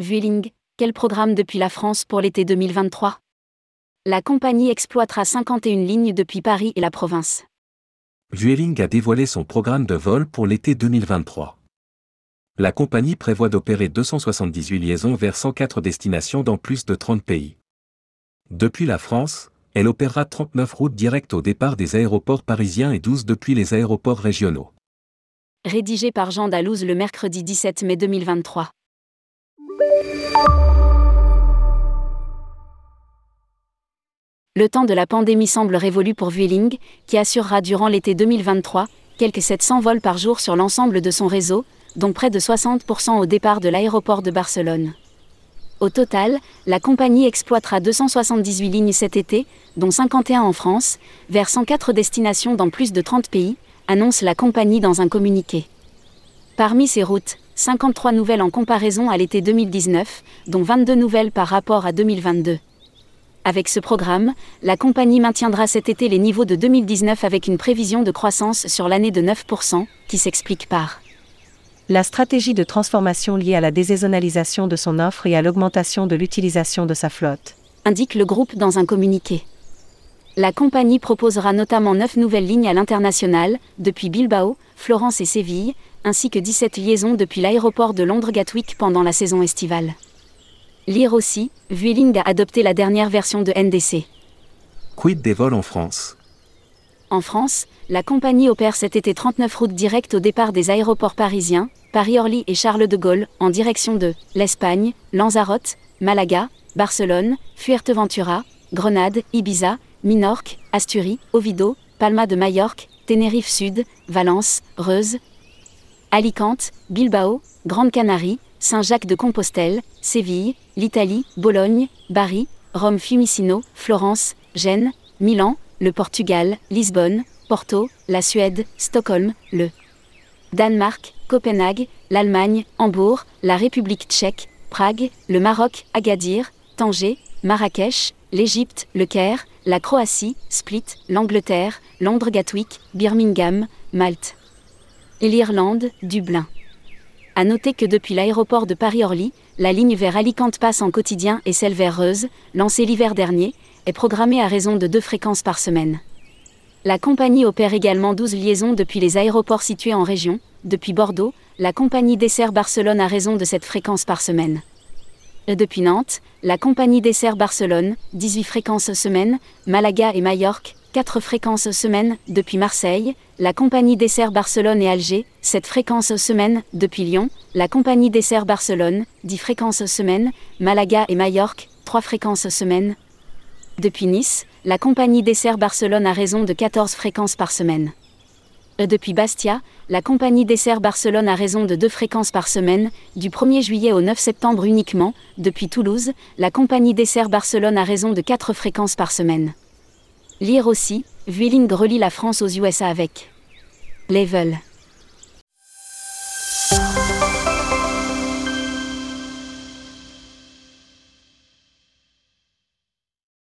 Vueling, quel programme depuis la France pour l'été 2023 La compagnie exploitera 51 lignes depuis Paris et la province. Vueling a dévoilé son programme de vol pour l'été 2023. La compagnie prévoit d'opérer 278 liaisons vers 104 destinations dans plus de 30 pays. Depuis la France, elle opérera 39 routes directes au départ des aéroports parisiens et 12 depuis les aéroports régionaux. Rédigé par Jean Dalouse le mercredi 17 mai 2023. Le temps de la pandémie semble révolu pour Vueling, qui assurera durant l'été 2023 quelques 700 vols par jour sur l'ensemble de son réseau, dont près de 60% au départ de l'aéroport de Barcelone. Au total, la compagnie exploitera 278 lignes cet été, dont 51 en France, vers 104 destinations dans plus de 30 pays, annonce la compagnie dans un communiqué. Parmi ces routes, 53 nouvelles en comparaison à l'été 2019, dont 22 nouvelles par rapport à 2022. Avec ce programme, la compagnie maintiendra cet été les niveaux de 2019 avec une prévision de croissance sur l'année de 9%, qui s'explique par la stratégie de transformation liée à la désaisonnalisation de son offre et à l'augmentation de l'utilisation de sa flotte, indique le groupe dans un communiqué. La compagnie proposera notamment 9 nouvelles lignes à l'international, depuis Bilbao, Florence et Séville, ainsi que 17 liaisons depuis l'aéroport de Londres-Gatwick pendant la saison estivale. Lire aussi, Vueling a adopté la dernière version de NDC. Quid des vols en France? En France, la compagnie opère cet été 39 routes directes au départ des aéroports parisiens, Paris-Orly et Charles de Gaulle, en direction de l'Espagne, Lanzarote, Malaga, Barcelone, Fuerteventura, Grenade, Ibiza, Minorque, Asturie, Oviedo, Palma de Majorque, Tenerife Sud, Valence, Reuse, Alicante, Bilbao, Grande Canarie, Saint-Jacques de Compostelle, Séville, l'Italie, Bologne, Bari, Rome Fiumicino, Florence, Gênes, Milan, le Portugal, Lisbonne, Porto, la Suède, Stockholm, le Danemark, Copenhague, l'Allemagne, Hambourg, la République tchèque, Prague, le Maroc, Agadir, Tanger, Marrakech, l'Égypte, le Caire, la Croatie, Split, l'Angleterre, Londres Gatwick, Birmingham, Malte. Et l'Irlande, Dublin. À noter que depuis l'aéroport de Paris-Orly, la ligne vers Alicante passe en quotidien et celle vers Reuse, lancée l'hiver dernier, est programmée à raison de deux fréquences par semaine. La compagnie opère également 12 liaisons depuis les aéroports situés en région. Depuis Bordeaux, la compagnie dessert Barcelone à raison de cette fréquence par semaine. Depuis Nantes, la compagnie dessert Barcelone, 18 fréquences semaine, Malaga et Majorque, 4 fréquences semaine. Depuis Marseille, la compagnie dessert Barcelone et Alger, 7 fréquences semaine. Depuis Lyon, la compagnie dessert Barcelone, 10 fréquences semaine, Malaga et Majorque, 3 fréquences semaine. Depuis Nice, la compagnie dessert Barcelone à raison de 14 fréquences par semaine. Depuis Bastia, la compagnie dessert Barcelone à raison de 2 fréquences par semaine, du 1er juillet au 9 septembre uniquement. Depuis Toulouse, la compagnie dessert Barcelone à raison de 4 fréquences par semaine. Lire aussi, Vueling relie la France aux USA avec Level.